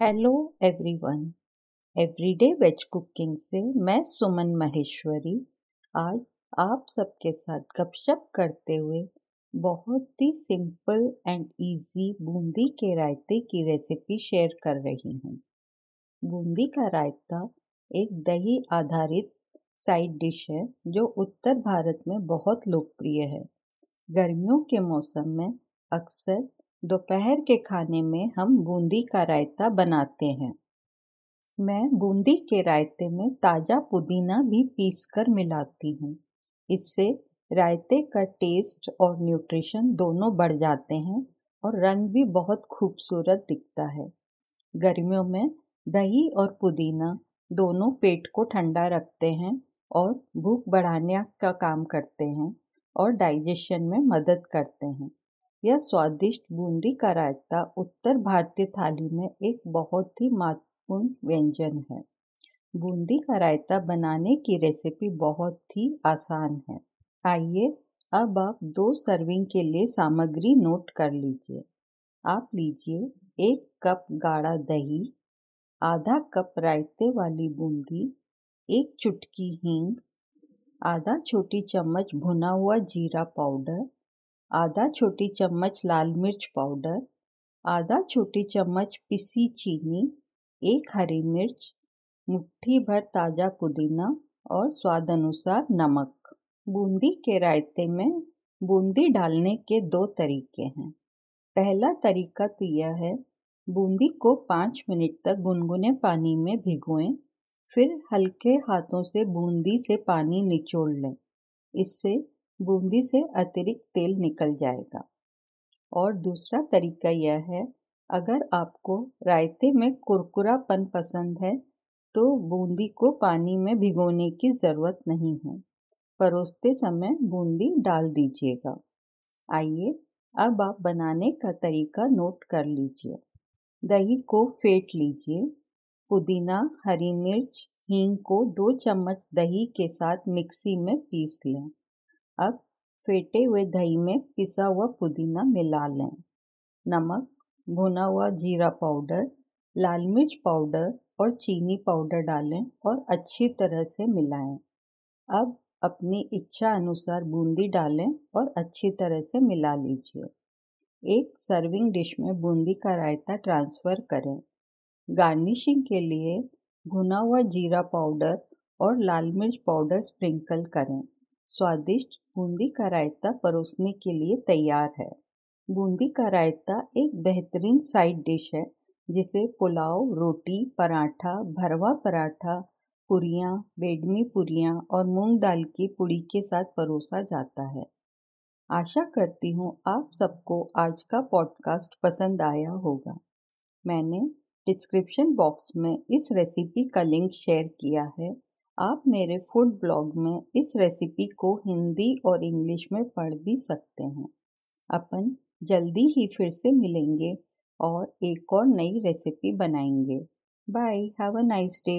Hello everyone everyday veg cooking से मैं सुमन महेश्वरी। आज आप सबके साथ गपशप करते हुए बहुत ही सिंपल एंड इजी बूंदी के रायते की रेसिपी शेयर कर रही हूँ। बूंदी का रायता एक दही आधारित साइड डिश है, जो उत्तर भारत में बहुत लोकप्रिय है। गर्मियों के मौसम में अक्सर दोपहर के खाने में हम बूंदी का रायता बनाते हैं। मैं बूंदी के रायते में ताज़ा पुदीना भी पीस कर मिलाती हूँ। इससे रायते का टेस्ट और न्यूट्रिशन दोनों बढ़ जाते हैं और रंग भी बहुत खूबसूरत दिखता है। गर्मियों में दही और पुदीना दोनों पेट को ठंडा रखते हैं और भूख बढ़ाने का काम करते हैं और डाइजेशन में मदद करते हैं। यह स्वादिष्ट बूंदी का रायता उत्तर भारतीय थाली में एक बहुत ही महत्वपूर्ण व्यंजन है। बूंदी का रायता बनाने की रेसिपी बहुत ही आसान है। आइए अब आप दो सर्विंग के लिए सामग्री नोट कर लीजिए। आप लीजिए एक कप गाढ़ा दही, आधा कप रायते वाली बूंदी, एक चुटकी हींग, आधा छोटी चम्मच भुना हुआ जीरा पाउडर आधा छोटी चम्मच लाल मिर्च पाउडर, आधा छोटी चम्मच पिसी चीनी, एक हरी मिर्च, मुट्ठी भर ताज़ा पुदीना और स्वाद अनुसार नमक। बूंदी के रायते में बूंदी डालने के दो तरीके हैं। पहला तरीका तो यह है, बूंदी को पाँच मिनट तक गुनगुने पानी में भिगोएँ, फिर हल्के हाथों से बूंदी से पानी निचोड़ लें। इससे बूंदी से अतिरिक्त तेल निकल जाएगा। और दूसरा तरीका यह है, अगर आपको रायते में कुरकुरापन पसंद है तो बूंदी को पानी में भिगोने की ज़रूरत नहीं है। परोसते समय बूंदी डाल दीजिएगा। आइए, अब आप बनाने का तरीका नोट कर लीजिए। दही को फेंट लीजिए। पुदीना, हरी मिर्च, हींग को दो चम्मच दही के साथ मिक्सी में पीस लें। अब फेंटे हुए दही में पिसा हुआ पुदीना मिला लें। नमक, भुना हुआ जीरा पाउडर, लाल मिर्च पाउडर और चीनी पाउडर डालें और अच्छी तरह से मिलाएँ। अब अपनी इच्छा अनुसार बूंदी डालें और अच्छी तरह से मिला लीजिए। एक सर्विंग डिश में बूंदी का रायता ट्रांसफ़र करें। गार्निशिंग के लिए भुना हुआ जीरा पाउडर और लाल मिर्च पाउडर स्प्रिंकल करें। स्वादिष्ट बूंदी का रायता परोसने के लिए तैयार है। बूंदी का रायता एक बेहतरीन साइड डिश है, जिसे पुलाव, रोटी, पराठा, भरवा पराठा, पुरियाँ, बेडमी पुरियाँ और मूंग दाल की पुड़ी के साथ परोसा जाता है। आशा करती हूँ आप सबको आज का पॉडकास्ट पसंद आया होगा। मैंने डिस्क्रिप्शन बॉक्स में इस रेसिपी का लिंक शेयर किया है। आप मेरे फ़ूड ब्लॉग में इस रेसिपी को हिंदी और इंग्लिश में पढ़ भी सकते हैं। अपन जल्दी ही फिर से मिलेंगे और एक और नई रेसिपी बनाएँगे। Bye have a nice day